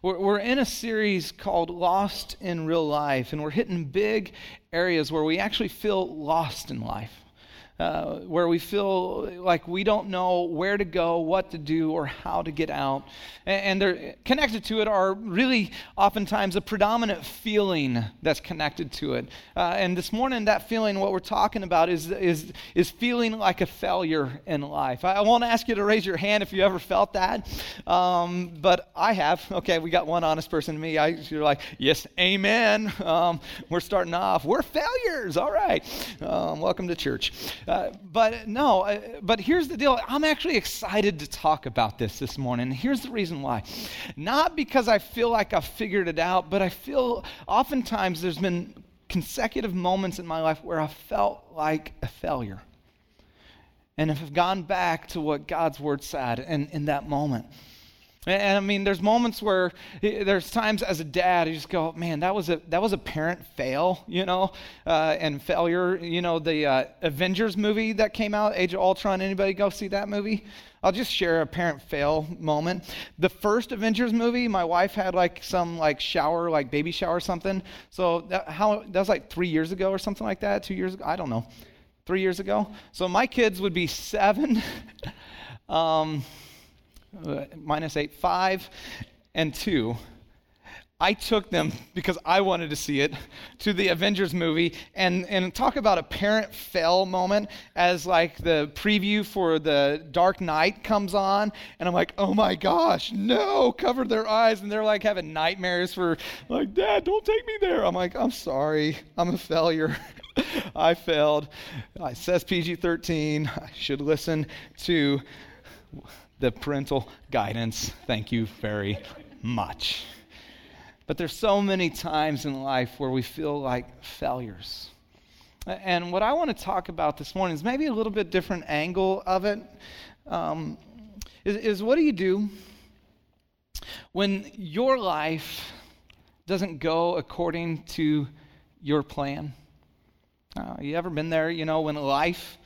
We're, we're in a series called Lost in Real Life, and we're hitting big areas where we actually feel lost in life uh, where we feel like we don't know where to go, what to do, or how to get out. And, and they're connected to it are really oftentimes a predominant feeling that's connected to it. Uh, and this morning, that feeling, what we're talking about, is, is, is feeling like a failure in life. I, I won't ask you to raise your hand if you ever felt that, um, but I have. Okay, we got one honest person, me. I, you're like, yes, amen. Um, we're starting off. We're failures. All right. Um, welcome to church. Uh, but no, uh, but here's the deal. I'm actually excited to talk about this this morning. Here's the reason why. Not because I feel like I've figured it out, but I feel oftentimes there's been consecutive moments in my life where I felt like a failure. And I've gone back to what God's word said in, in that moment. And I mean, there's moments where there's times as a dad, you just go, man, that was a that was a parent fail, you know, uh, and failure. You know, the uh, Avengers movie that came out, Age of Ultron. Anybody go see that movie? I'll just share a parent fail moment. The first Avengers movie, my wife had like some like shower, like baby shower or something. So that, how that was like three years ago or something like that, two years ago. I don't know, three years ago. So my kids would be seven. um, minus 8, 5 and 2. I took them because I wanted to see it to the Avengers movie and, and talk about a parent fail moment as like the preview for the Dark Knight comes on and I'm like, oh my gosh, no, cover their eyes and they're like having nightmares for like, Dad, don't take me there. I'm like, I'm sorry, I'm a failure. I failed. I says PG-13. I should listen to the parental guidance. Thank you very much. But there's so many times in life where we feel like failures. And what I want to talk about this morning is maybe a little bit different angle of it. Um, is, is what do you do when your life doesn't go according to your plan? Uh, you ever been there, you know, when life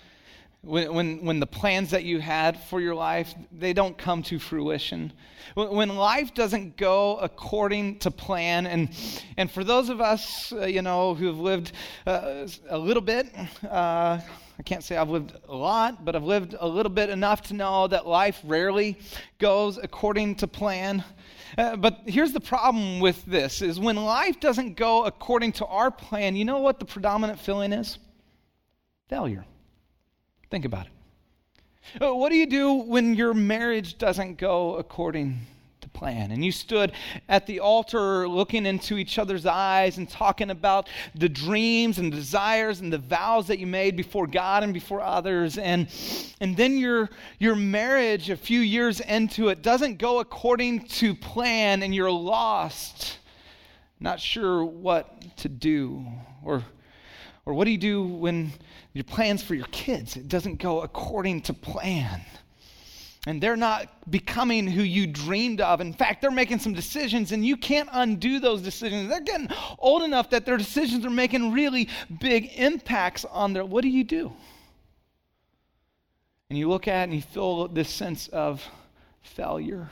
when, when, when the plans that you had for your life they don't come to fruition. When life doesn't go according to plan and, and for those of us uh, you know who have lived uh, a little bit uh, i can't say i've lived a lot but i've lived a little bit enough to know that life rarely goes according to plan. Uh, but here's the problem with this is when life doesn't go according to our plan you know what the predominant feeling is? Failure Think about it. Uh, what do you do when your marriage doesn't go according to plan? And you stood at the altar looking into each other's eyes and talking about the dreams and desires and the vows that you made before God and before others. And, and then your, your marriage, a few years into it, doesn't go according to plan and you're lost, not sure what to do. Or, or what do you do when your plans for your kids. It doesn't go according to plan. And they're not becoming who you dreamed of. In fact, they're making some decisions, and you can't undo those decisions. They're getting old enough that their decisions are making really big impacts on their. What do you do? And you look at it and you feel this sense of failure.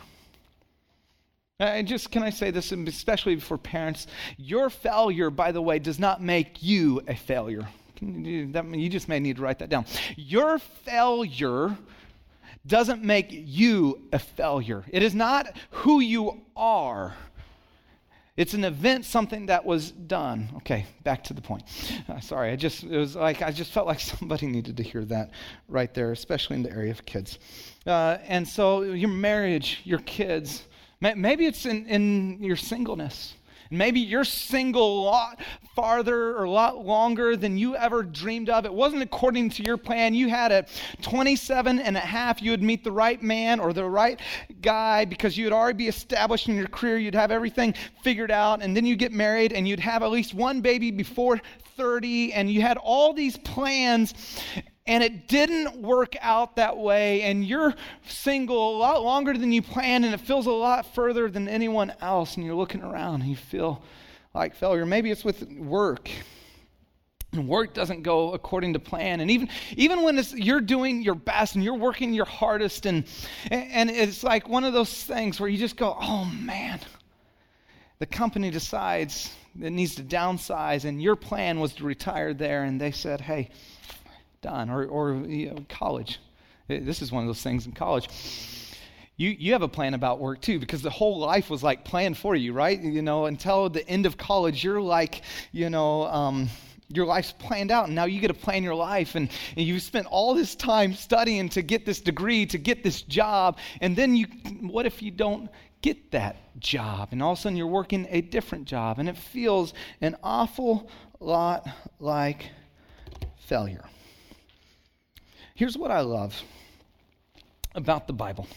And just can I say this, especially for parents? Your failure, by the way, does not make you a failure. You just may need to write that down. Your failure doesn't make you a failure. It is not who you are. It's an event, something that was done. Okay, back to the point. Uh, sorry, I just it was like I just felt like somebody needed to hear that right there, especially in the area of kids. Uh, and so your marriage, your kids, maybe it's in, in your singleness. Maybe you're single a lot farther or a lot longer than you ever dreamed of. It wasn't according to your plan. You had at 27 and a half, you would meet the right man or the right guy because you'd already be established in your career. You'd have everything figured out. And then you get married and you'd have at least one baby before 30. And you had all these plans and it didn't work out that way, and you're single a lot longer than you planned, and it feels a lot further than anyone else, and you're looking around and you feel like failure. Maybe it's with work. And work doesn't go according to plan. And even, even when you're doing your best and you're working your hardest, and, and it's like one of those things where you just go, oh man, the company decides it needs to downsize, and your plan was to retire there, and they said, hey, done. Or, or you know, college. This is one of those things in college. You, you have a plan about work too, because the whole life was like planned for you, right? You know, until the end of college, you're like, you know, um, your life's planned out and now you get to plan your life and, and you've spent all this time studying to get this degree to get this job and then you what if you don't get that job and all of a sudden you're working a different job and it feels an awful lot like failure here's what i love about the bible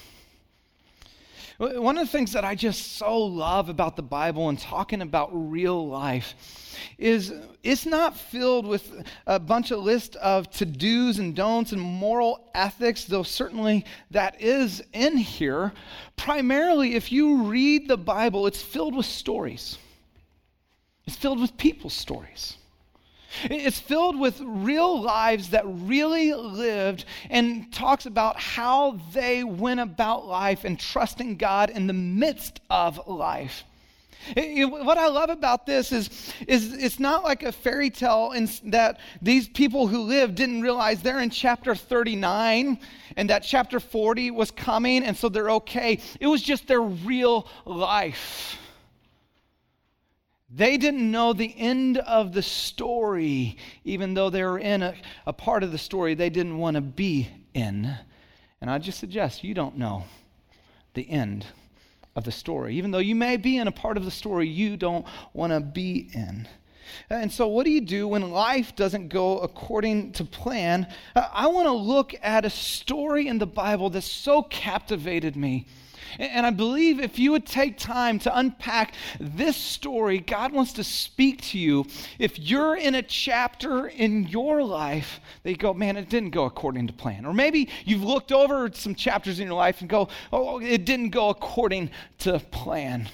one of the things that I just so love about the Bible and talking about real life is it's not filled with a bunch of list of to-dos and don'ts and moral ethics, though certainly that is in here. Primarily, if you read the Bible, it's filled with stories. It's filled with people's stories. It's filled with real lives that really lived and talks about how they went about life and trusting God in the midst of life. What I love about this is, is it's not like a fairy tale in that these people who lived didn't realize they're in chapter 39 and that chapter 40 was coming and so they're okay. It was just their real life. They didn't know the end of the story, even though they were in a, a part of the story they didn't want to be in. And I just suggest you don't know the end of the story. Even though you may be in a part of the story you don't want to be in. And so, what do you do when life doesn't go according to plan? I want to look at a story in the Bible that so captivated me and I believe if you would take time to unpack this story, God wants to speak to you. If you're in a chapter in your life that you go, man, it didn't go according to plan. Or maybe you've looked over some chapters in your life and go, oh, it didn't go according to plan.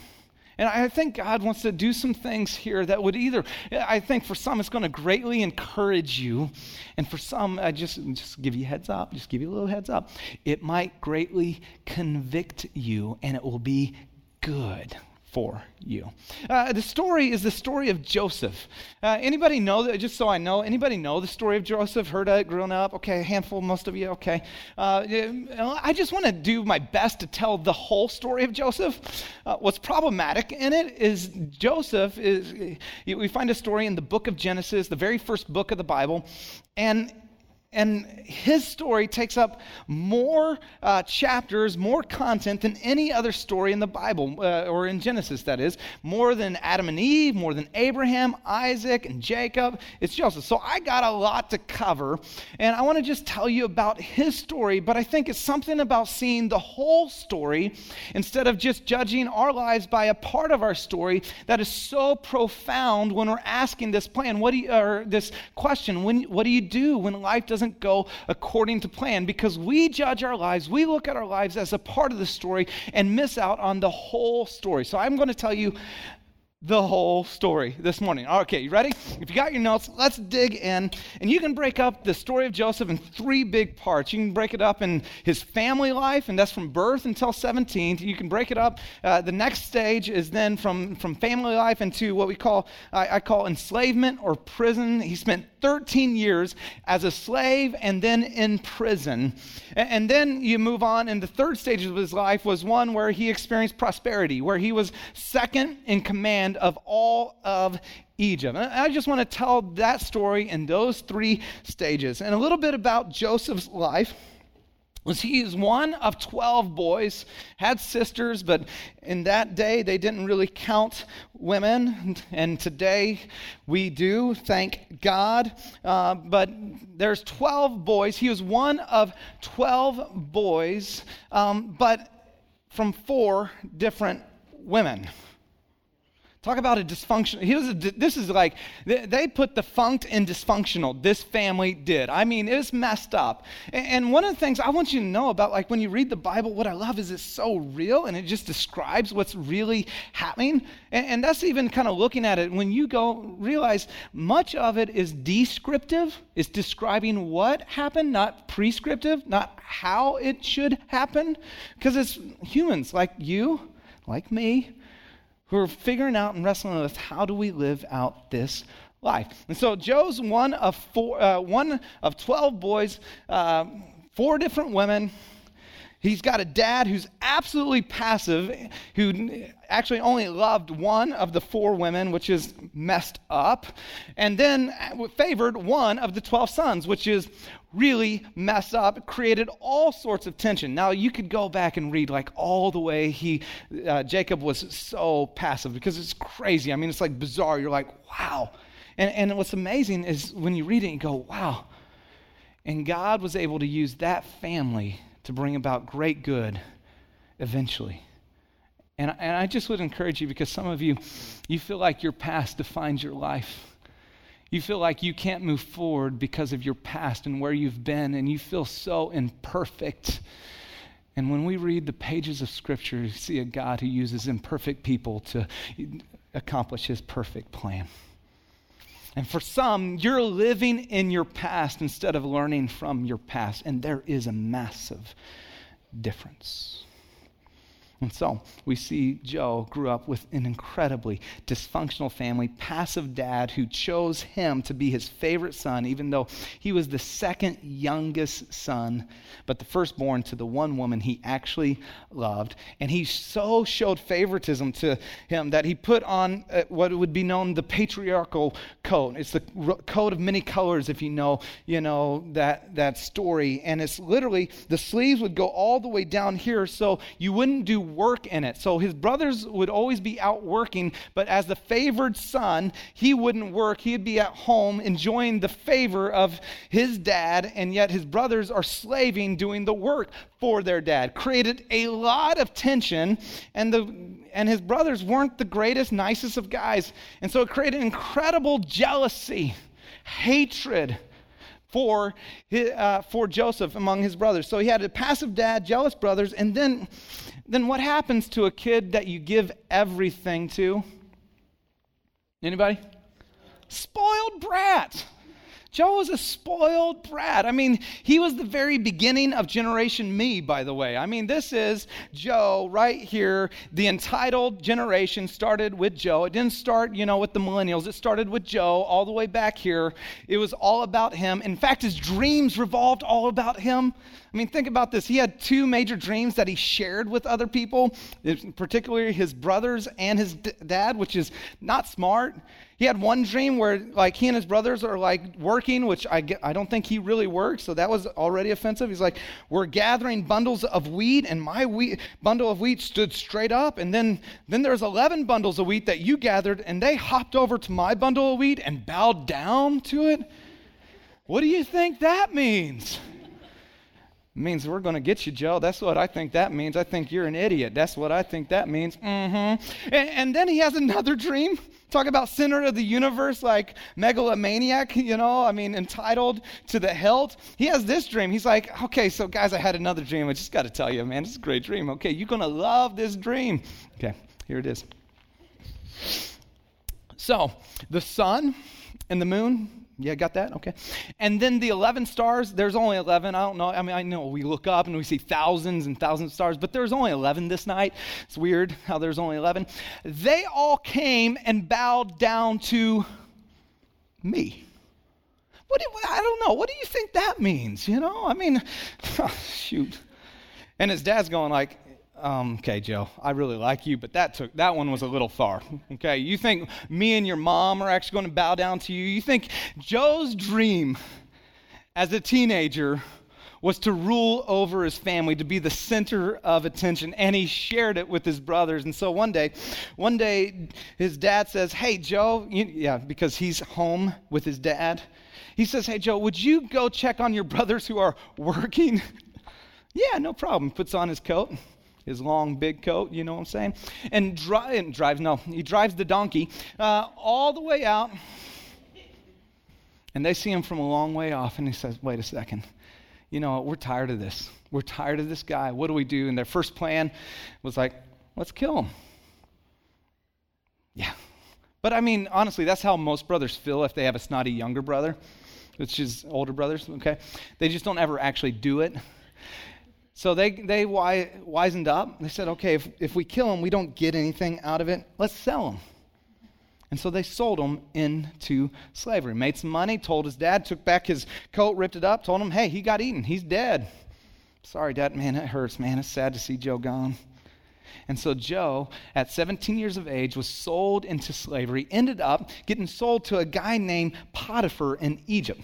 And I think God wants to do some things here that would either, I think for some it's going to greatly encourage you. And for some, I just, just give you heads up, just give you a little heads up. It might greatly convict you and it will be good for you. Uh, the story is the story of Joseph. Uh, anybody know that? Just so I know, anybody know the story of Joseph? Heard it growing up? Okay, a handful, most of you. Okay. Uh, I just want to do my best to tell the whole story of Joseph. Uh, what's problematic in it is Joseph is. We find a story in the book of Genesis, the very first book of the Bible, and and his story takes up more uh, chapters, more content than any other story in the Bible, uh, or in Genesis, that is. More than Adam and Eve, more than Abraham, Isaac, and Jacob. It's Joseph. So I got a lot to cover. And I want to just tell you about his story, but I think it's something about seeing the whole story instead of just judging our lives by a part of our story that is so profound when we're asking this plan, what do you, or this question, when, what do you do when life doesn't doesn't go according to plan because we judge our lives, we look at our lives as a part of the story and miss out on the whole story. So I'm going to tell you the whole story this morning. Okay, you ready? If you got your notes, let's dig in. And you can break up the story of Joseph in three big parts. You can break it up in his family life, and that's from birth until 17. You can break it up. Uh, the next stage is then from, from family life into what we call, I, I call enslavement or prison. He spent 13 years as a slave and then in prison. And, then you move on, and the third stage of his life was one where he experienced prosperity, where he was second in command of all of Egypt. And I just want to tell that story in those three stages. And a little bit about Joseph's life was he is one of 12 boys had sisters but in that day they didn't really count women. And today we do thank god. Uh, but there's 12 boys. He was one of 12 boys um, but from four different women Talk about a dysfunction. A, this is like, they put the funked in dysfunctional. This family did. I mean, it's messed up. And one of the things I want you to know about, like when you read the Bible, what I love is it's so real and it just describes what's really happening. And that's even kind of looking at it. When you go, realize much of it is descriptive, it's describing what happened, not prescriptive, not how it should happen. Because it's humans like you, like me, who are figuring out and wrestling with how do we live out this life. And so Joe's one of four, uh, one of twelve boys, uh, four different women. He's got a dad who's absolutely passive, who actually only loved one of the four women, which is messed up, and then favored one of the 12 sons, which is really messed up, created all sorts of tension. Now, you could go back and read like all the way he, uh, Jacob was so passive because it's crazy. I mean, it's like bizarre. You're like, wow. And, and what's amazing is when you read it, you go, wow. And God was able to use that family to bring about great good eventually. And, and I just would encourage you because some of you, you feel like your past defines your life. You feel like you can't move forward because of your past and where you've been, and you feel so imperfect. And when we read the pages of Scripture, you see a God who uses imperfect people to accomplish his perfect plan. And for some, you're living in your past instead of learning from your past. And there is a massive difference. And so we see Joe grew up with an incredibly dysfunctional family, passive dad who chose him to be his favorite son, even though he was the second youngest son, but the firstborn to the one woman he actually loved. And he so showed favoritism to him that he put on uh, what would be known the patriarchal coat. It's the coat of many colors, if you know, you know that that story. And it's literally the sleeves would go all the way down here, so you wouldn't do work in it. So his brothers would always be out working, but as the favored son, he wouldn't work. He'd be at home enjoying the favor of his dad, and yet his brothers are slaving doing the work for their dad. Created a lot of tension, and the and his brothers weren't the greatest, nicest of guys. And so it created incredible jealousy, hatred for, his, uh, for Joseph among his brothers. So he had a passive dad, jealous brothers, and then then what happens to a kid that you give everything to? Anybody? Spoiled brat. Joe was a spoiled brat. I mean, he was the very beginning of Generation Me, by the way. I mean, this is Joe right here. The entitled generation started with Joe. It didn't start, you know, with the millennials. It started with Joe all the way back here. It was all about him. In fact, his dreams revolved all about him. I mean, think about this. He had two major dreams that he shared with other people, particularly his brothers and his d- dad, which is not smart. He had one dream where, like, he and his brothers are like working, which I, get, I don't think he really worked, so that was already offensive. He's like, We're gathering bundles of wheat, and my wheat, bundle of wheat stood straight up, and then, then there's 11 bundles of wheat that you gathered, and they hopped over to my bundle of wheat and bowed down to it. What do you think that means? Means we're going to get you, Joe. That's what I think that means. I think you're an idiot. That's what I think that means. Mm-hmm. And, and then he has another dream. Talk about center of the universe, like megalomaniac, you know, I mean, entitled to the hilt. He has this dream. He's like, okay, so guys, I had another dream. I just got to tell you, man, it's a great dream. Okay, you're going to love this dream. Okay, here it is. So, the sun and the moon yeah, got that? Okay. And then the 11 stars, there's only 11. I don't know. I mean, I know we look up and we see thousands and thousands of stars, but there's only 11 this night. It's weird how there's only 11. They all came and bowed down to me. What do, I don't know. What do you think that means? You know, I mean, oh, shoot. And his dad's going like, um, okay, Joe, I really like you, but that took that one was a little far. Okay, you think me and your mom are actually going to bow down to you? You think Joe's dream as a teenager was to rule over his family, to be the center of attention, and he shared it with his brothers. And so one day, one day, his dad says, "Hey, Joe, you, yeah, because he's home with his dad." He says, "Hey, Joe, would you go check on your brothers who are working?" yeah, no problem. Puts on his coat his long big coat, you know what I'm saying? And, dri- and drives, no, he drives the donkey uh, all the way out. And they see him from a long way off, and he says, Wait a second. You know, we're tired of this. We're tired of this guy. What do we do? And their first plan was like, Let's kill him. Yeah. But I mean, honestly, that's how most brothers feel if they have a snotty younger brother, which is older brothers, okay? They just don't ever actually do it. So they, they wisened up. They said, okay, if, if we kill him, we don't get anything out of it. Let's sell him. And so they sold him into slavery. Made some money, told his dad, took back his coat, ripped it up, told him, hey, he got eaten. He's dead. Sorry, dad. Man, it hurts, man. It's sad to see Joe gone. And so Joe, at 17 years of age, was sold into slavery, ended up getting sold to a guy named Potiphar in Egypt.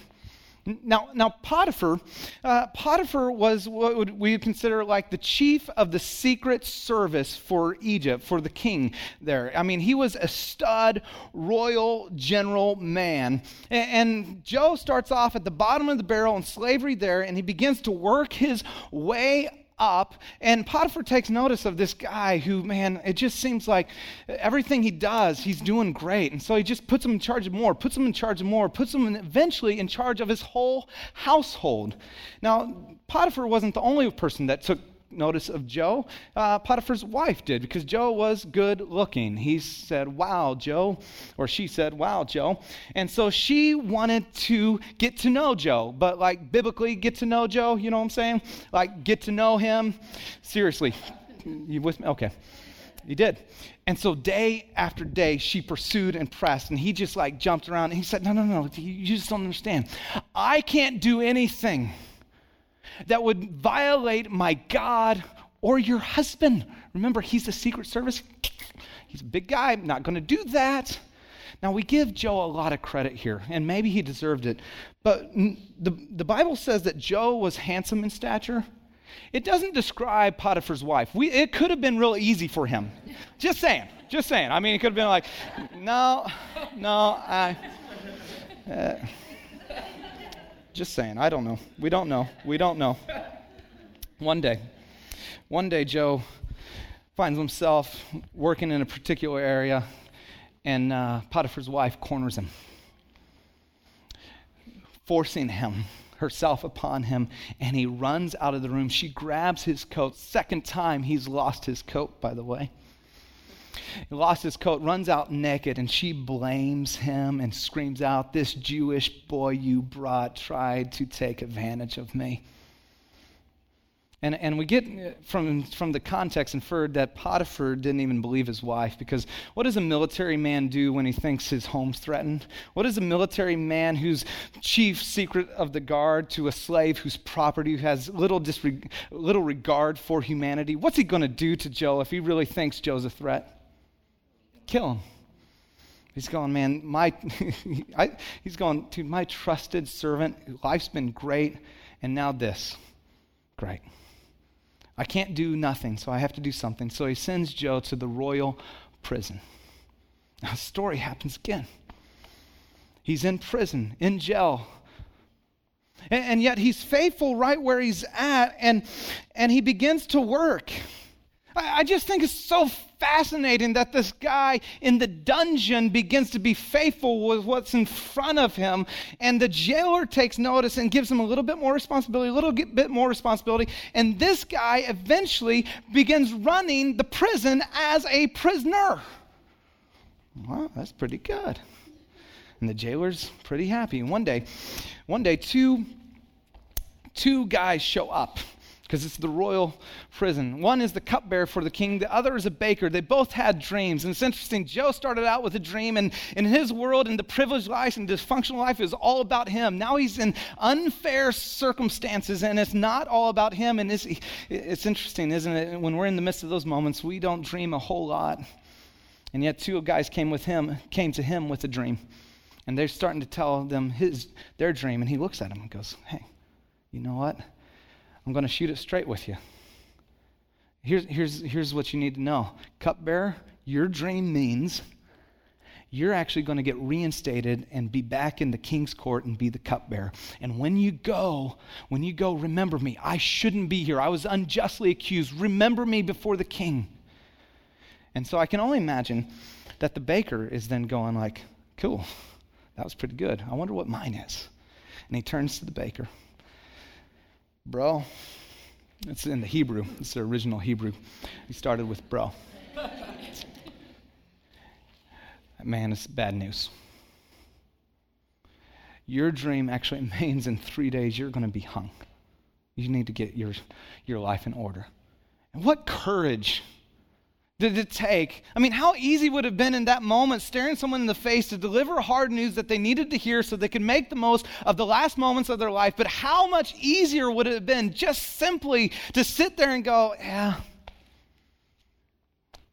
Now, now Potiphar, uh, Potiphar was what would we consider like the chief of the secret service for Egypt, for the king there. I mean, he was a stud, royal general man. And, and Joe starts off at the bottom of the barrel in slavery there, and he begins to work his way up, and Potiphar takes notice of this guy who, man, it just seems like everything he does, he's doing great. And so he just puts him in charge of more, puts him in charge of more, puts him in, eventually in charge of his whole household. Now, Potiphar wasn't the only person that took notice of Joe. Uh, Potiphar's wife did because Joe was good looking. He said, Wow, Joe. Or she said, Wow, Joe. And so she wanted to get to know Joe, but like biblically, get to know Joe. You know what I'm saying? Like, get to know him. Seriously. You with me? Okay. He did. And so day after day, she pursued and pressed, and he just like jumped around. And he said, No, no, no, you just don't understand. I can't do anything that would violate my God or your husband. Remember, he's the Secret Service. He's a big guy, not going to do that. Now, we give Joe a lot of credit here, and maybe he deserved it. But the, the Bible says that Joe was handsome in stature. It doesn't describe Potiphar's wife. We, it could have been real easy for him. Just saying. Just saying. I mean, it could have been like, no, no, I. Uh, just saying. I don't know. We don't know. We don't know. One day, one day, Joe finds himself working in a particular area, and uh, Potiphar's wife corners him, forcing him herself upon him, and he runs out of the room. She grabs his coat. Second time he's lost his coat, by the way. He lost his coat, runs out naked, and she blames him and screams out, This Jewish boy you brought tried to take advantage of me. And, and we get uh, from, from the context inferred that Potiphar didn't even believe his wife because what does a military man do when he thinks his home's threatened? What does a military man who's chief secret of the guard to a slave whose property has little, disreg- little regard for humanity? What's he going to do to Joe if he really thinks Joe's a threat? Kill him. He's going, man, my, I, he's going, to my trusted servant, life's been great, and now this. Great. I can't do nothing, so I have to do something. So he sends Joe to the royal prison. Now, the story happens again. He's in prison, in jail. And, and yet he's faithful right where he's at, and, and he begins to work. I just think it's so fascinating that this guy in the dungeon begins to be faithful with what's in front of him, and the jailer takes notice and gives him a little bit more responsibility, a little bit more responsibility, and this guy eventually begins running the prison as a prisoner. Well, that's pretty good. And the jailer's pretty happy. And one day, one day, two, two guys show up because it's the royal prison. One is the cupbearer for the king, the other is a baker. They both had dreams. And it's interesting, Joe started out with a dream, and in his world, and the privileged life and dysfunctional life is all about him. Now he's in unfair circumstances, and it's not all about him. And it's, it's interesting, isn't it? When we're in the midst of those moments, we don't dream a whole lot. And yet, two guys came with him, came to him with a dream. And they're starting to tell them his, their dream, and he looks at them and goes, Hey, you know what? I'm going to shoot it straight with you. Here's, here's, here's what you need to know Cupbearer, your dream means you're actually going to get reinstated and be back in the king's court and be the cupbearer. And when you go, when you go, remember me. I shouldn't be here. I was unjustly accused. Remember me before the king. And so I can only imagine that the baker is then going like, cool, that was pretty good. I wonder what mine is. And he turns to the baker Bro, it's in the Hebrew. It's the original Hebrew. He started with bro. Man, it's bad news. Your dream actually means in three days you're going to be hung. You need to get your, your life in order. And what courage did it take? I mean, how easy would it have been in that moment staring someone in the face to deliver hard news that they needed to hear so they could make the most of the last moments of their life? But how much easier would it have been just simply to sit there and go, Yeah,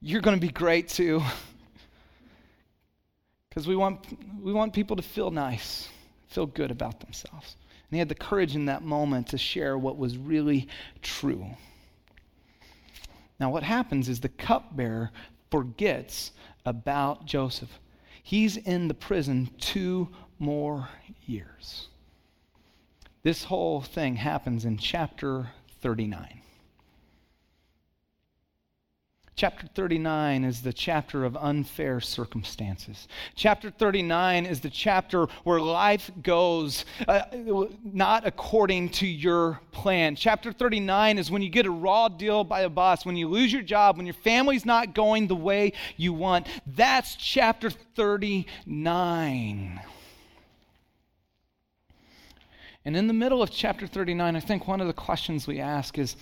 you're going to be great too. Because we want, we want people to feel nice, feel good about themselves. And he had the courage in that moment to share what was really true. Now, what happens is the cupbearer forgets about Joseph. He's in the prison two more years. This whole thing happens in chapter 39. Chapter 39 is the chapter of unfair circumstances. Chapter 39 is the chapter where life goes uh, not according to your plan. Chapter 39 is when you get a raw deal by a boss, when you lose your job, when your family's not going the way you want. That's chapter 39. And in the middle of chapter 39, I think one of the questions we ask is,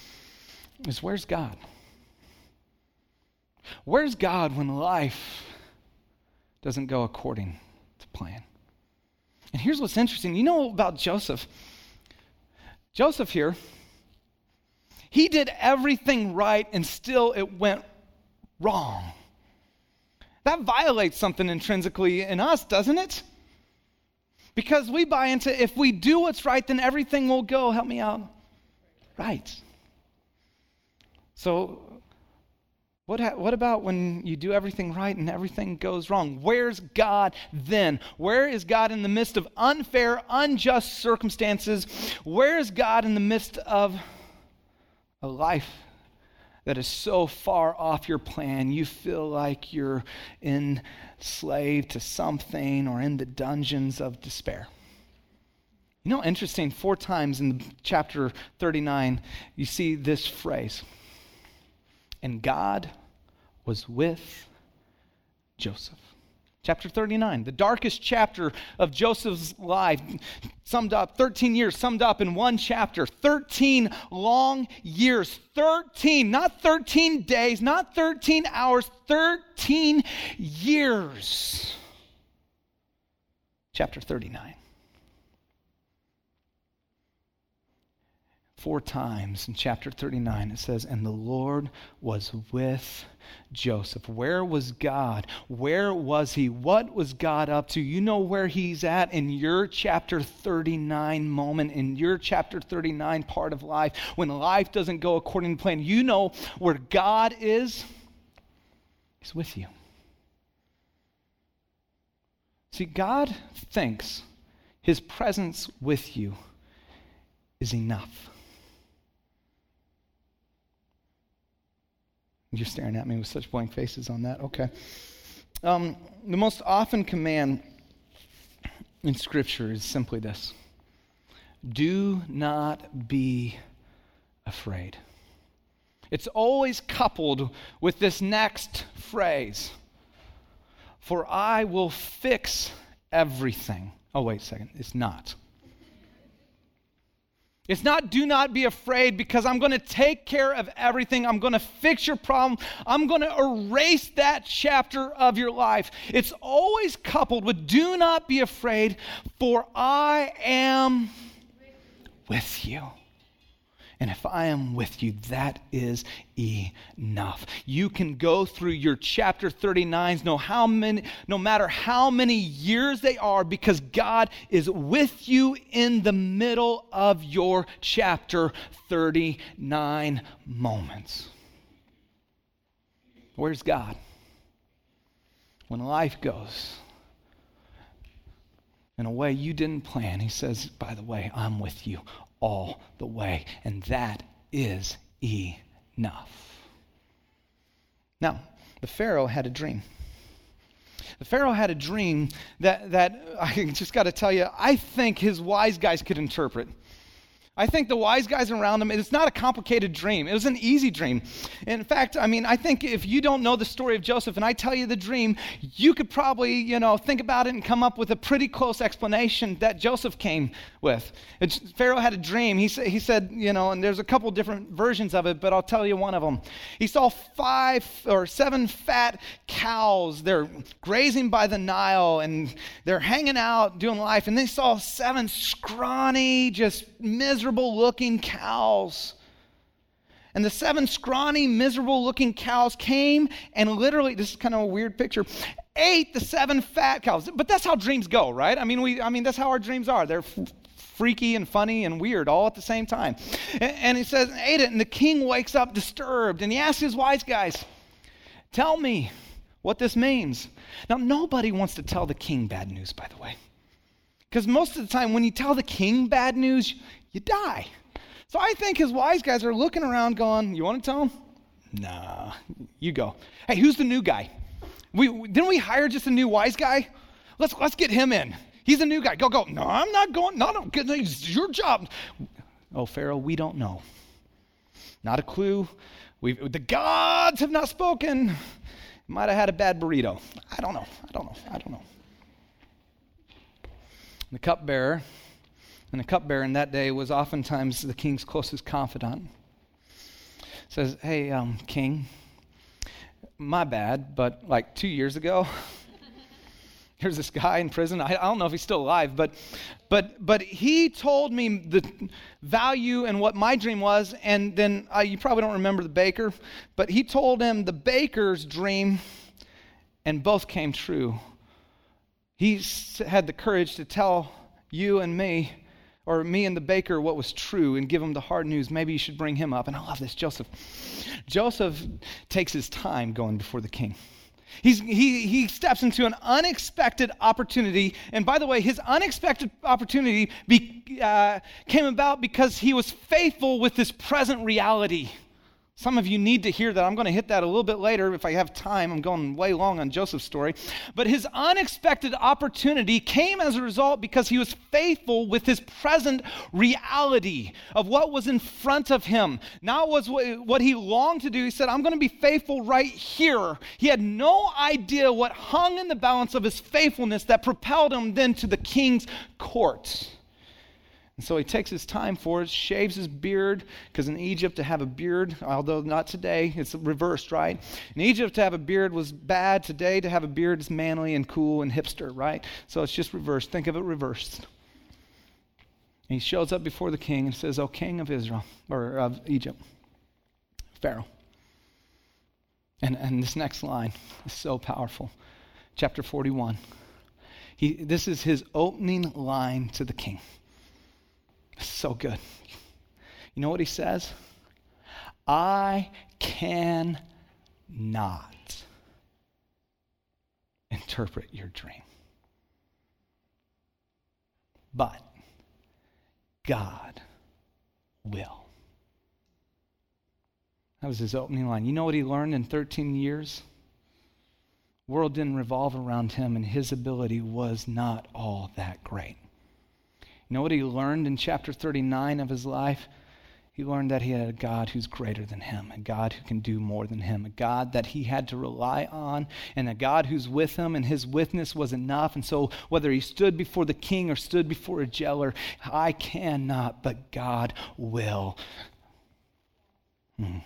is where's God? Where's God when life doesn't go according to plan? And here's what's interesting. You know about Joseph? Joseph here, he did everything right and still it went wrong. That violates something intrinsically in us, doesn't it? Because we buy into if we do what's right, then everything will go, help me out, right. So what, ha- what about when you do everything right and everything goes wrong? Where's God then? Where is God in the midst of unfair, unjust circumstances? Where is God in the midst of a life that is so far off your plan, you feel like you're enslaved to something or in the dungeons of despair? You know, interesting, four times in chapter 39, you see this phrase. And God was with Joseph. Chapter 39, the darkest chapter of Joseph's life, summed up 13 years, summed up in one chapter. 13 long years. 13, not 13 days, not 13 hours, 13 years. Chapter 39. Four times in chapter 39 it says and the lord was with joseph. Where was god? Where was he? What was god up to? You know where he's at in your chapter 39 moment in your chapter 39 part of life. When life doesn't go according to plan you know where god is? He's with you. See god thinks his presence with you is enough You're staring at me with such blank faces on that. Okay. Um, the most often command in Scripture is simply this do not be afraid. It's always coupled with this next phrase For I will fix everything. Oh, wait a second. It's not. It's not do not be afraid because I'm going to take care of everything. I'm going to fix your problem. I'm going to erase that chapter of your life. It's always coupled with do not be afraid, for I am with you. And if I am with you, that is enough. You can go through your chapter 39s no, how many, no matter how many years they are, because God is with you in the middle of your chapter 39 moments. Where's God? When life goes in a way you didn't plan, He says, By the way, I'm with you all the way. And that is enough. Now, the Pharaoh had a dream. The Pharaoh had a dream that, that I just got to tell you, I think his wise guys could interpret. I think the wise guys around him, it's not a complicated dream. It was an easy dream. In fact, I mean, I think if you don't know the story of Joseph and I tell you the dream, you could probably, you know, think about it and come up with a pretty close explanation that Joseph came with. It's, Pharaoh had a dream. He, sa- he said, you know, and there's a couple different versions of it, but I'll tell you one of them. He saw five or seven fat cows. They're grazing by the Nile and they're hanging out doing life. And they saw seven scrawny, just miserable miserable looking cows. And the seven scrawny, miserable looking cows came and literally, this is kind of a weird picture, ate the seven fat cows. But that's how dreams go, right? I mean, we, I mean, that's how our dreams are. They're f- freaky and funny and weird all at the same time. And, and he says, ate it. And the king wakes up disturbed and he asks his wise guys, Tell me what this means. Now, nobody wants to tell the king bad news, by the way. Because most of the time, when you tell the king bad news, you die. So I think his wise guys are looking around going, You want to tell him? Nah, you go. Hey, who's the new guy? We, didn't we hire just a new wise guy? Let's, let's get him in. He's a new guy. Go, go. No, I'm not going. No, no, it's your job. Oh, Pharaoh, we don't know. Not a clue. We've, the gods have not spoken. Might have had a bad burrito. I don't know. I don't know. I don't know. The cupbearer and the cupbearer in that day was oftentimes the king's closest confidant. Says, Hey, um, king, my bad, but like two years ago, here's this guy in prison. I, I, don't know if he's still alive, but, but, but he told me the value and what my dream was. And then uh, you probably don't remember the baker, but he told him the baker's dream, and both came true. He had the courage to tell you and me or me and the baker what was true and give him the hard news. Maybe you should bring him up. And I love this, Joseph. Joseph takes his time going before the king. He's, he, he steps into an unexpected opportunity. And by the way, his unexpected opportunity be, uh, came about because he was faithful with this present reality. Some of you need to hear that. I'm going to hit that a little bit later if I have time. I'm going way long on Joseph's story. But his unexpected opportunity came as a result because he was faithful with his present reality of what was in front of him. Not was what he longed to do. He said, I'm going to be faithful right here. He had no idea what hung in the balance of his faithfulness that propelled him then to the king's court. And so he takes his time for it, shaves his beard, because in Egypt to have a beard, although not today, it's reversed, right? In Egypt to have a beard was bad. Today to have a beard is manly and cool and hipster, right? So it's just reversed. Think of it reversed. And he shows up before the king and says, O king of Israel, or of Egypt, Pharaoh. And, and this next line is so powerful. Chapter 41. He, this is his opening line to the king. So good. You know what he says? I can not interpret your dream. But God will. That was his opening line. You know what he learned in 13 years? World didn't revolve around him, and his ability was not all that great. You know what he learned in chapter 39 of his life? He learned that he had a God who's greater than him, a God who can do more than him, a God that he had to rely on, and a God who's with him, and his witness was enough. And so, whether he stood before the king or stood before a jailer, I cannot, but God will. Hmm.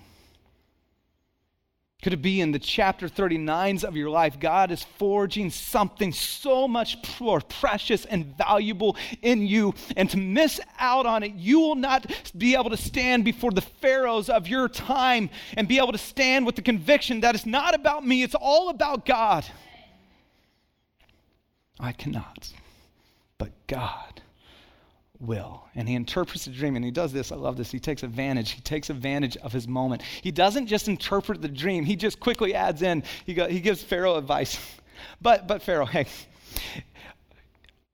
Could it be in the chapter 39s of your life, God is forging something so much more precious and valuable in you, and to miss out on it, you will not be able to stand before the pharaohs of your time and be able to stand with the conviction that it's not about me, it's all about God. I cannot, but God will. And he interprets the dream, and he does this. I love this. He takes advantage. He takes advantage of his moment. He doesn't just interpret the dream, he just quickly adds in, he, go, he gives Pharaoh advice. But, but Pharaoh, hey,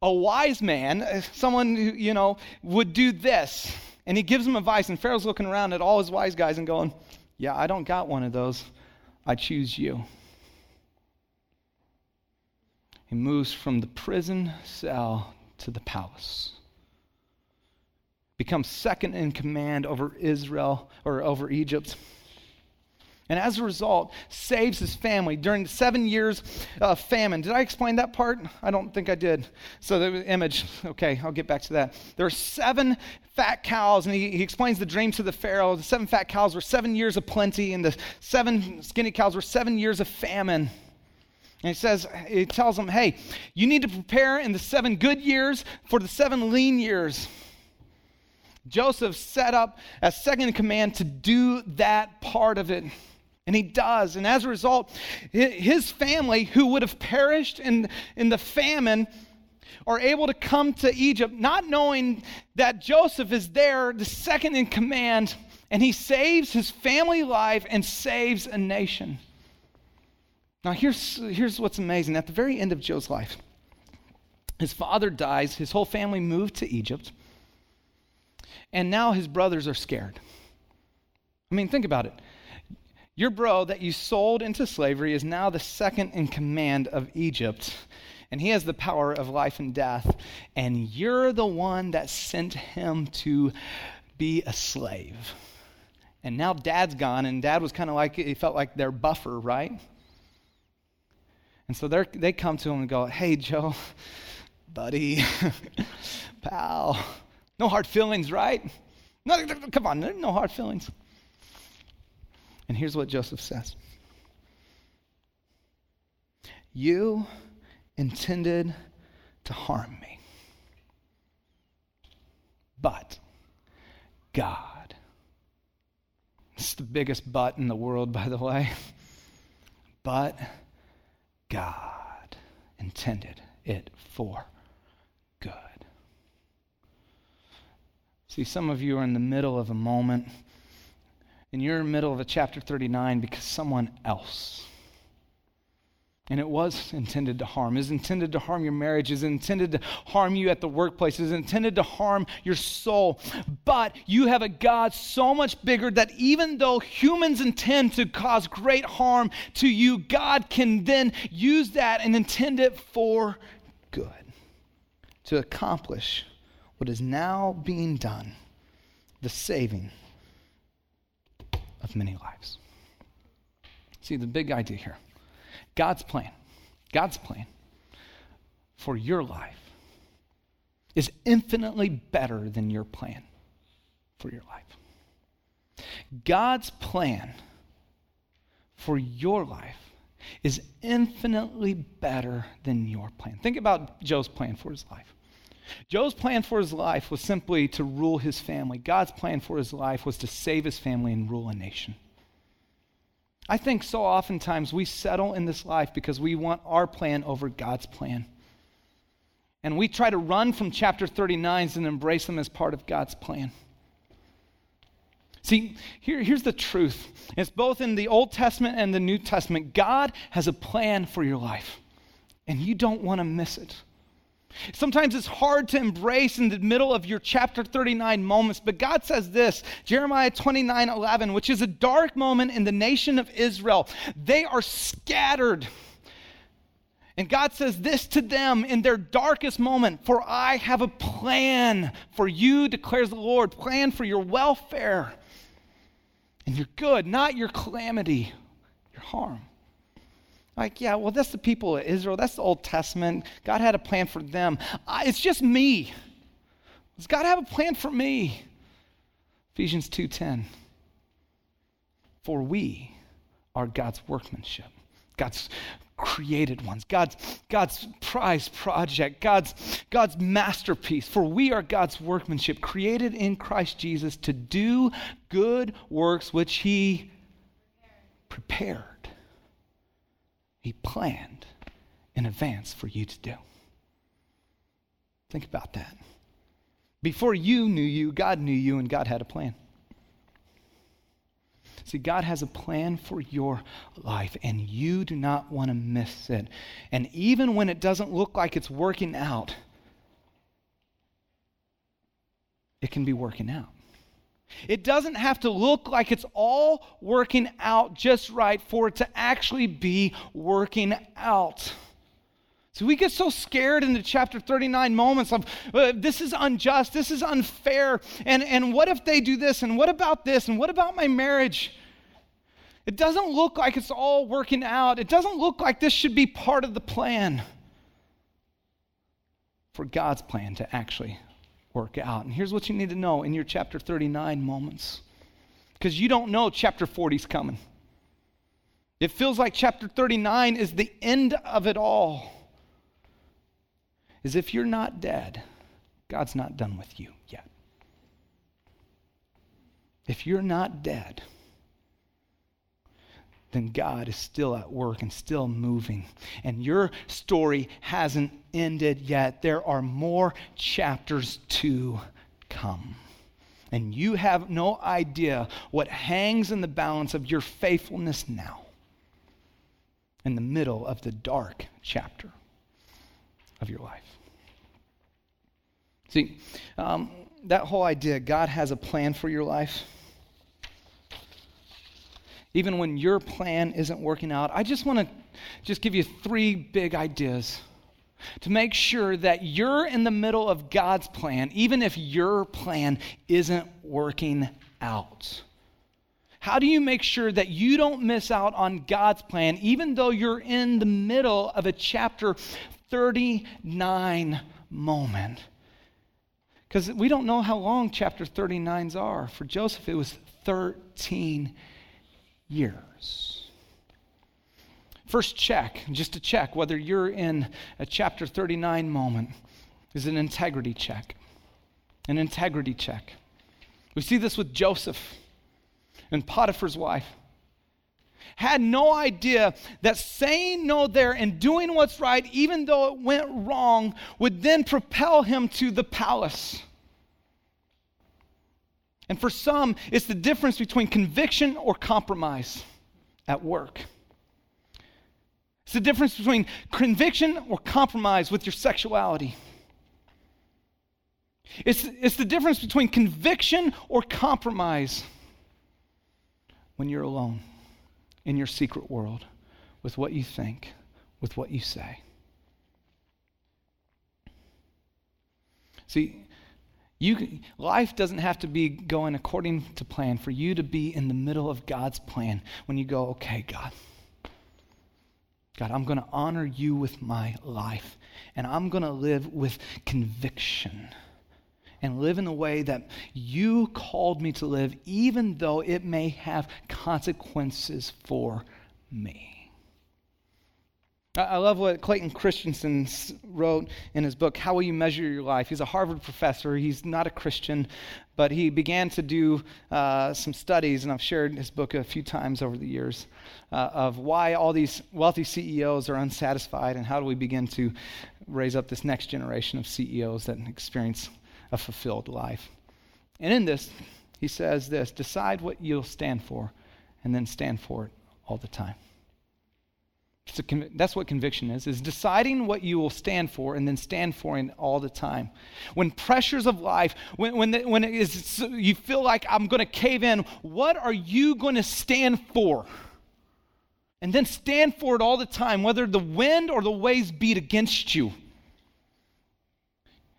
a wise man, uh, someone who, you know, would do this. And he gives him advice, and Pharaoh's looking around at all his wise guys and going, Yeah, I don't got one of those. I choose you. He moves from the prison cell to the palace becomes second in command over Israel or over Egypt. And as a result, saves his family during the seven years of famine. Did I explain that part? I don't think I did. So the image, okay, I'll get back to that. There are seven fat cows, and he, he explains the dream to the Pharaoh. The seven fat cows were seven years of plenty, and the seven skinny cows were seven years of famine. And he says, he tells them, hey, you need to prepare in the seven good years for the seven lean years. Joseph set up as second in command to do that part of it. And he does. And as a result, his family, who would have perished in, in the famine, are able to come to Egypt, not knowing that Joseph is there, the second in command, and he saves his family life and saves a nation. Now, here's, here's what's amazing. At the very end of Joe's life, his father dies, his whole family moved to Egypt, and now his brothers are scared. I mean, think about it. Your bro that you sold into slavery is now the second in command of Egypt, and he has the power of life and death, and you're the one that sent him to be a slave. And now dad's gone, and dad was kind of like, he felt like their buffer, right? And so they come to him and go, Hey, Joe, buddy, pal, no hard feelings, right? No, come on, no hard feelings. And here's what Joseph says You intended to harm me, but God. It's the biggest but in the world, by the way. But God intended it for good. See, some of you are in the middle of a moment and you're in the middle of a chapter 39 because someone else. And it was intended to harm. Is intended to harm your marriage. Is intended to harm you at the workplace. Is intended to harm your soul. But you have a God so much bigger that even though humans intend to cause great harm to you, God can then use that and intend it for good to accomplish what is now being done the saving of many lives. See, the big idea here God's plan, God's plan for your life is infinitely better than your plan for your life. God's plan for your life is infinitely better than your plan. Think about Joe's plan for his life. Joe's plan for his life was simply to rule his family. God's plan for his life was to save his family and rule a nation. I think so oftentimes we settle in this life because we want our plan over God's plan. And we try to run from chapter 39 and embrace them as part of God's plan. See, here, here's the truth it's both in the Old Testament and the New Testament. God has a plan for your life, and you don't want to miss it. Sometimes it's hard to embrace in the middle of your chapter 39 moments, but God says this Jeremiah 29 11, which is a dark moment in the nation of Israel. They are scattered. And God says this to them in their darkest moment For I have a plan for you, declares the Lord, plan for your welfare and your good, not your calamity, your harm. Like, yeah, well, that's the people of Israel. That's the Old Testament. God had a plan for them. I, it's just me. Does God have a plan for me? Ephesians 2:10. For we are God's workmanship, God's created ones, God's, God's prize project, God's, God's masterpiece. For we are God's workmanship, created in Christ Jesus to do good works which He prepared he planned in advance for you to do. Think about that. Before you knew you, God knew you, and God had a plan. See, God has a plan for your life, and you do not want to miss it. And even when it doesn't look like it's working out, it can be working out. It doesn't have to look like it's all working out just right for it to actually be working out. So we get so scared in the chapter 39 moments of uh, this is unjust, this is unfair, and, and what if they do this, and what about this, and what about my marriage? It doesn't look like it's all working out. It doesn't look like this should be part of the plan for God's plan to actually work out. And here's what you need to know in your chapter 39 moments because you don't know chapter 40 is coming. It feels like chapter 39 is the end of it all. Is if you're not dead, God's not done with you yet. If you're not dead, then God is still at work and still moving. And your story hasn't ended yet. There are more chapters to come. And you have no idea what hangs in the balance of your faithfulness now in the middle of the dark chapter of your life. See, um, that whole idea, God has a plan for your life even when your plan isn't working out, I just want to just give you three big ideas to make sure that you're in the middle of God's plan, even if your plan isn't working out. How do you make sure that you don't miss out on God's plan, even though you're in the middle of a chapter 39 moment? Because we don't know how long chapter 39s are. For Joseph, it was 13 years. First check, just to check whether you're in a chapter 39 moment, is an integrity check. An integrity check. We see this with Joseph and Potiphar's wife. Had no idea that saying no there and doing what's right, even though it went wrong, would then propel him to the palace. And for some, it's the difference between conviction or compromise at work. It's the difference between conviction or compromise with your sexuality. It's, it's the difference between conviction or compromise when you're alone in your secret world with what you think, with what you say. See, you, life doesn't have to be going according to plan for you to be in the middle of God's plan when you go, okay, God, God, I'm going to honor you with my life, and I'm going to live with conviction and live in the way that you called me to live, even though it may have consequences for me. I love what Clayton Christensen wrote in his book, How Will You Measure Your Life? He's a Harvard professor. He's not a Christian, but he began to do uh, some studies, and I've shared his book a few times over the years, uh, of why all these wealthy CEOs are unsatisfied and how do we begin to raise up this next generation of CEOs that experience a fulfilled life. And in this, he says this decide what you'll stand for, and then stand for it all the time that's what conviction is, is deciding what you will stand for and then stand for it all the time. When pressures of life, when, when, the, when it is, you feel like I'm going to cave in, what are you going to stand for? And then stand for it all the time, whether the wind or the waves beat against you.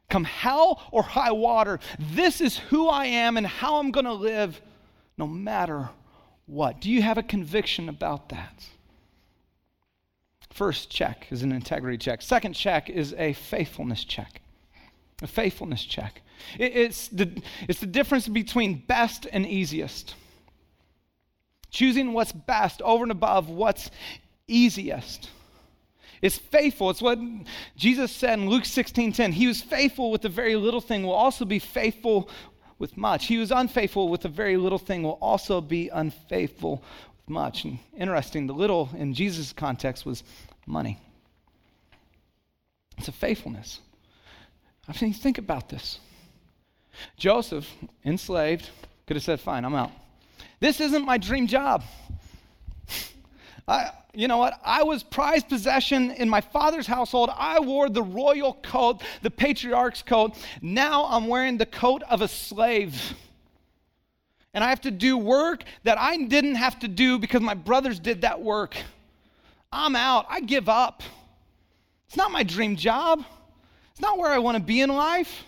Come hell or high water, this is who I am and how I'm going to live no matter what. Do you have a conviction about that? First check is an integrity check. Second check is a faithfulness check. A faithfulness check. It, it's, the, it's the difference between best and easiest. Choosing what's best over and above what's easiest. It's faithful. It's what Jesus said in Luke 16 10. He was faithful with the very little thing, will also be faithful with much. He was unfaithful with a very little thing, will also be unfaithful much. And interesting, the little in Jesus' context was money. It's a faithfulness. I mean, think about this. Joseph, enslaved, could have said, Fine, I'm out. This isn't my dream job. I, you know what? I was prized possession in my father's household. I wore the royal coat, the patriarch's coat. Now I'm wearing the coat of a slave and I have to do work that I didn't have to do because my brothers did that work. I'm out. I give up. It's not my dream job. It's not where I want to be in life.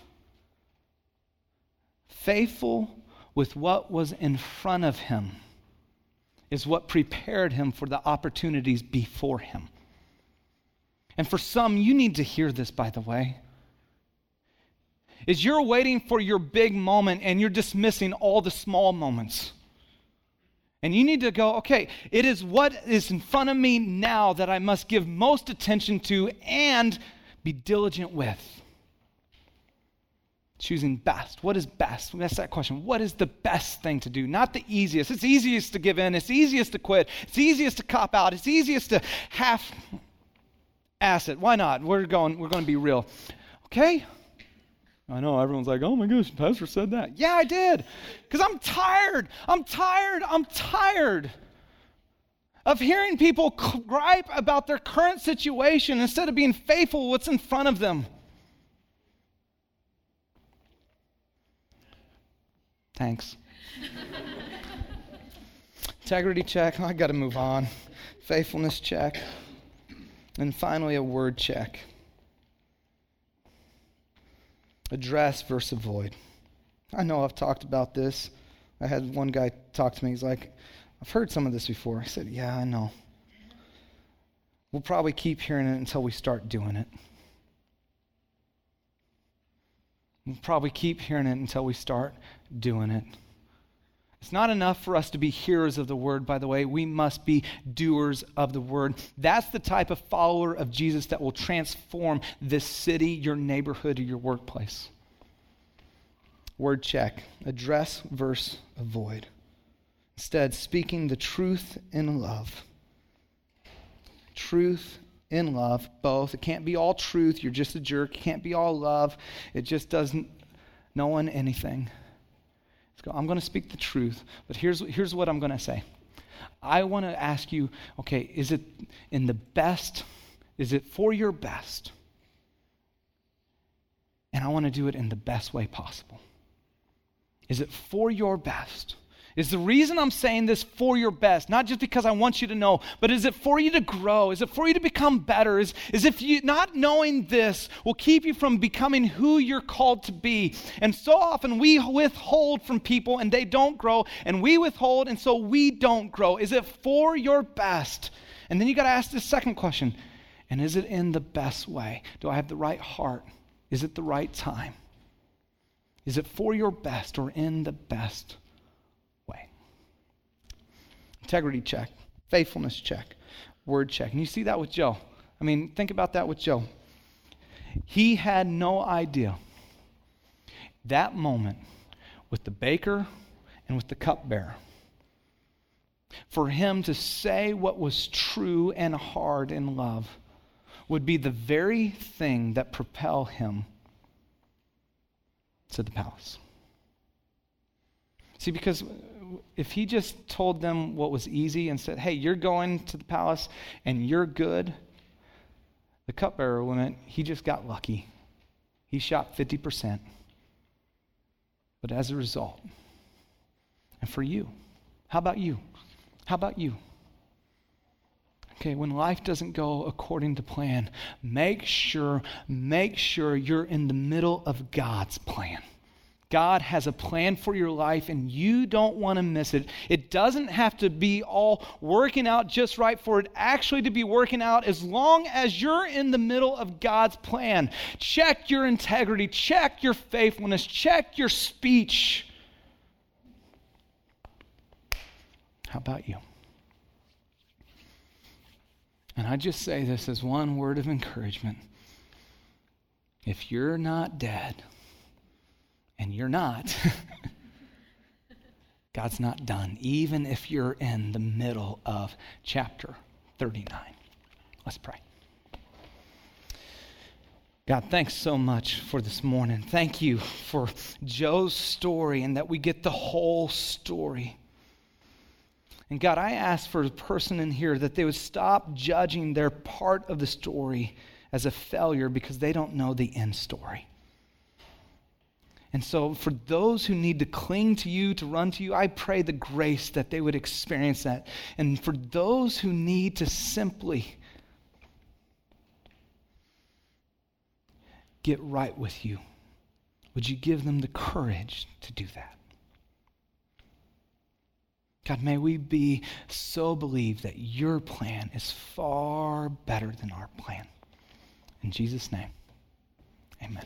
Faithful with what was in front of him is what prepared him for the opportunities before him. And for some, you need to hear this, by the way. Is you're waiting for your big moment and you're dismissing all the small moments. And you need to go, okay, it is what is in front of me now that I must give most attention to and be diligent with. Choosing best. What is best? That's that question. What is the best thing to do? Not the easiest. It's easiest to give in. It's easiest to quit. It's easiest to cop out. It's easiest to half ass it. Why not? We're going, we're going to be real. Okay? I know everyone's like, oh my gosh, Pastor said that. Yeah, I did. Because I'm tired. I'm tired. I'm tired of hearing people gripe about their current situation instead of being faithful what's in front of them. Thanks. Integrity check. I got to move on. Faithfulness check. And finally, a word check address versus avoid. I know I've talked about this. I had one guy talk to me. He's like, I've heard some of this before. I said, Yeah, I know. We'll probably keep hearing it until we start doing it. We'll probably keep hearing it until we start doing it. It's not enough for us to be hearers of the word, by the way. We must be doers of the word. That's the type of follower of Jesus that will transform this city, your neighborhood, or your workplace. Word check address, verse, avoid. Instead, speaking the truth in love. Truth in love, both. It can't be all truth. You're just a jerk. It can't be all love. It just doesn't no one anything. I'm going to speak the truth, but here's, here's what I'm going to say. I want to ask you okay, is it in the best? Is it for your best? And I want to do it in the best way possible. Is it for your best? Is the reason I'm saying this for your best, not just because I want you to know, but is it for you to grow? Is it for you to become better? Is, is if you not knowing this will keep you from becoming who you're called to be. And so often we withhold from people and they don't grow, and we withhold and so we don't grow. Is it for your best? And then you got to ask this second question and is it in the best way? Do I have the right heart? Is it the right time? Is it for your best or in the best integrity check, faithfulness check, word check. And you see that with Joe. I mean, think about that with Joe. He had no idea that moment with the baker and with the cupbearer. For him to say what was true and hard in love would be the very thing that propel him to the palace. See, because if he just told them what was easy and said, hey, you're going to the palace and you're good, the cupbearer went, he just got lucky. He shot 50%. But as a result, and for you, how about you? How about you? Okay, when life doesn't go according to plan, make sure, make sure you're in the middle of God's plan. God has a plan for your life and you don't want to miss it. It doesn't have to be all working out just right for it actually to be working out as long as you're in the middle of God's plan. Check your integrity, check your faithfulness, check your speech. How about you? And I just say this as one word of encouragement. If you're not dead, and you're not, God's not done, even if you're in the middle of chapter 39. Let's pray. God, thanks so much for this morning. Thank you for Joe's story and that we get the whole story. And God, I ask for a person in here that they would stop judging their part of the story as a failure because they don't know the end story. And so, for those who need to cling to you, to run to you, I pray the grace that they would experience that. And for those who need to simply get right with you? Would you give them the courage to do that? God, may we be so believe that your plan is far better than our plan. In Jesus' name, amen.